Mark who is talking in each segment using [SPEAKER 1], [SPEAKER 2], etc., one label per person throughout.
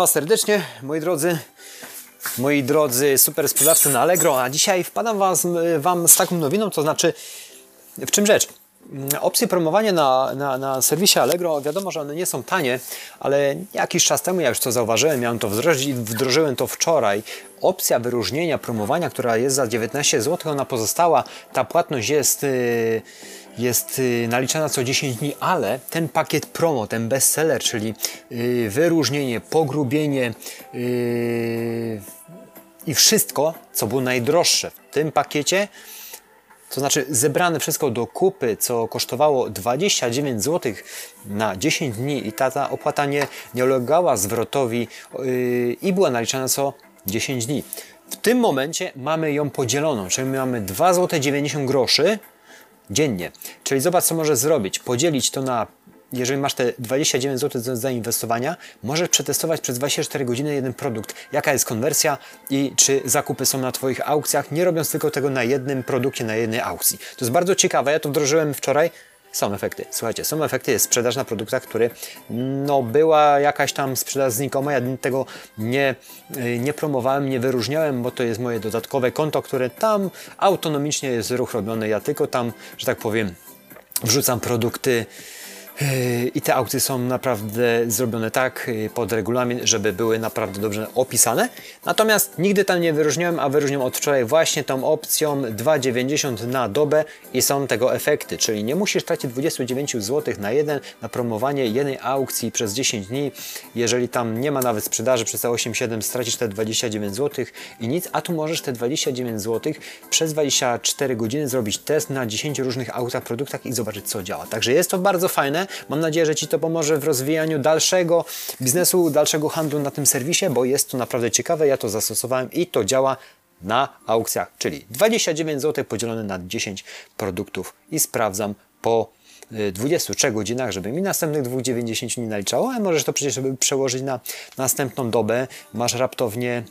[SPEAKER 1] Was serdecznie, moi drodzy, moi drodzy super sprzedawcy na Allegro, a dzisiaj wpadam was, Wam z taką nowiną, to znaczy, w czym rzecz? Opcje promowania na, na, na serwisie Allegro, wiadomo, że one nie są tanie, ale jakiś czas temu ja już to zauważyłem, miałem to wdrożyć i wdrożyłem to wczoraj. Opcja wyróżnienia, promowania, która jest za 19 zł, ona pozostała, ta płatność jest... Yy, jest y, naliczana co 10 dni, ale ten pakiet promo, ten bestseller, czyli y, wyróżnienie, pogrubienie i wszystko, co było najdroższe w tym pakiecie, to znaczy zebrane wszystko do kupy, co kosztowało 29 zł na 10 dni i ta, ta opłata nie, nie ulegała zwrotowi yy, i była naliczana co 10 dni. W tym momencie mamy ją podzieloną, czyli mamy 2 zł 90 groszy dziennie. Czyli zobacz, co możesz zrobić. Podzielić to na jeżeli masz te 29 zł do zainwestowania, możesz przetestować przez 24 godziny jeden produkt, jaka jest konwersja i czy zakupy są na Twoich aukcjach, nie robiąc tylko tego na jednym produkcie, na jednej aukcji. To jest bardzo ciekawe, ja to wdrożyłem wczoraj, są efekty. Słuchajcie, są efekty, jest sprzedaż na produktach, który no była jakaś tam sprzedaż znikoma, ja tego nie, y, nie promowałem, nie wyróżniałem, bo to jest moje dodatkowe konto, które tam autonomicznie jest ruch robiony, ja tylko tam, że tak powiem, wrzucam produkty i te aukcje są naprawdę zrobione tak y, pod regulamin, żeby były naprawdę dobrze opisane. Natomiast nigdy tam nie wyróżniłem, a wyróżniam od wczoraj właśnie tą opcją 2,90 na dobę i są tego efekty, czyli nie musisz tracić 29 zł na jeden, na promowanie jednej aukcji przez 10 dni. Jeżeli tam nie ma nawet sprzedaży przez te 8,7 stracisz te 29 zł i nic, a tu możesz te 29 zł przez 24 godziny zrobić test na 10 różnych autach, produktach i zobaczyć co działa. Także jest to bardzo fajne. Mam nadzieję, że Ci to pomoże w rozwijaniu dalszego biznesu, dalszego handlu na tym serwisie, bo jest to naprawdę ciekawe. Ja to zastosowałem i to działa na aukcjach, czyli 29 zł podzielone na 10 produktów i sprawdzam po 23 y, godzinach, żeby mi następnych 2,90 nie naliczało, a możesz to przecież żeby przełożyć na następną dobę. Masz raptownie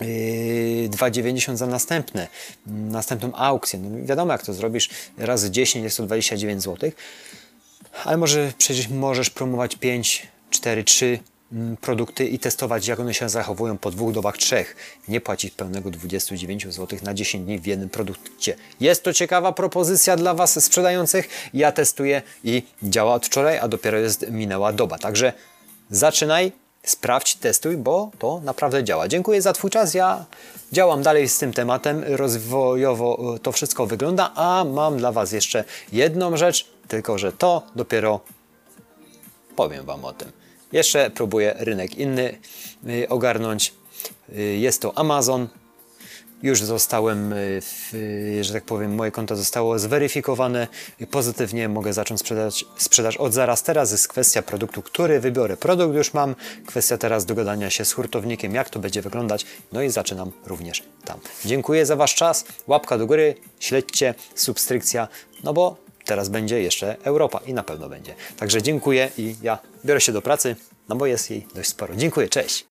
[SPEAKER 1] 2,90 yy, za następne, następną aukcję. No wiadomo, jak to zrobisz razy 10 jest to 29 zł ale może przecież możesz promować 5, 4, 3 produkty i testować, jak one się zachowują po dwóch dobach, trzech. Nie płacić pełnego 29 zł na 10 dni w jednym produkcie. Jest to ciekawa propozycja dla Was sprzedających. Ja testuję i działa od wczoraj, a dopiero jest minęła doba. Także zaczynaj, sprawdź, testuj, bo to naprawdę działa. Dziękuję za Twój czas. Ja działam dalej z tym tematem. Rozwojowo to wszystko wygląda, a mam dla Was jeszcze jedną rzecz tylko, że to dopiero powiem Wam o tym. Jeszcze próbuję rynek inny y, ogarnąć. Y, jest to Amazon. Już zostałem, y, że tak powiem, moje konto zostało zweryfikowane. Pozytywnie mogę zacząć sprzedać, sprzedaż od zaraz. Teraz jest kwestia produktu, który wybiorę. Produkt już mam. Kwestia teraz dogadania się z hurtownikiem, jak to będzie wyglądać. No i zaczynam również tam. Dziękuję za Wasz czas. Łapka do góry, śledźcie, subskrypcja, no bo teraz będzie jeszcze Europa i na pewno będzie. Także dziękuję i ja biorę się do pracy, no bo jest jej dość sporo. Dziękuję, cześć!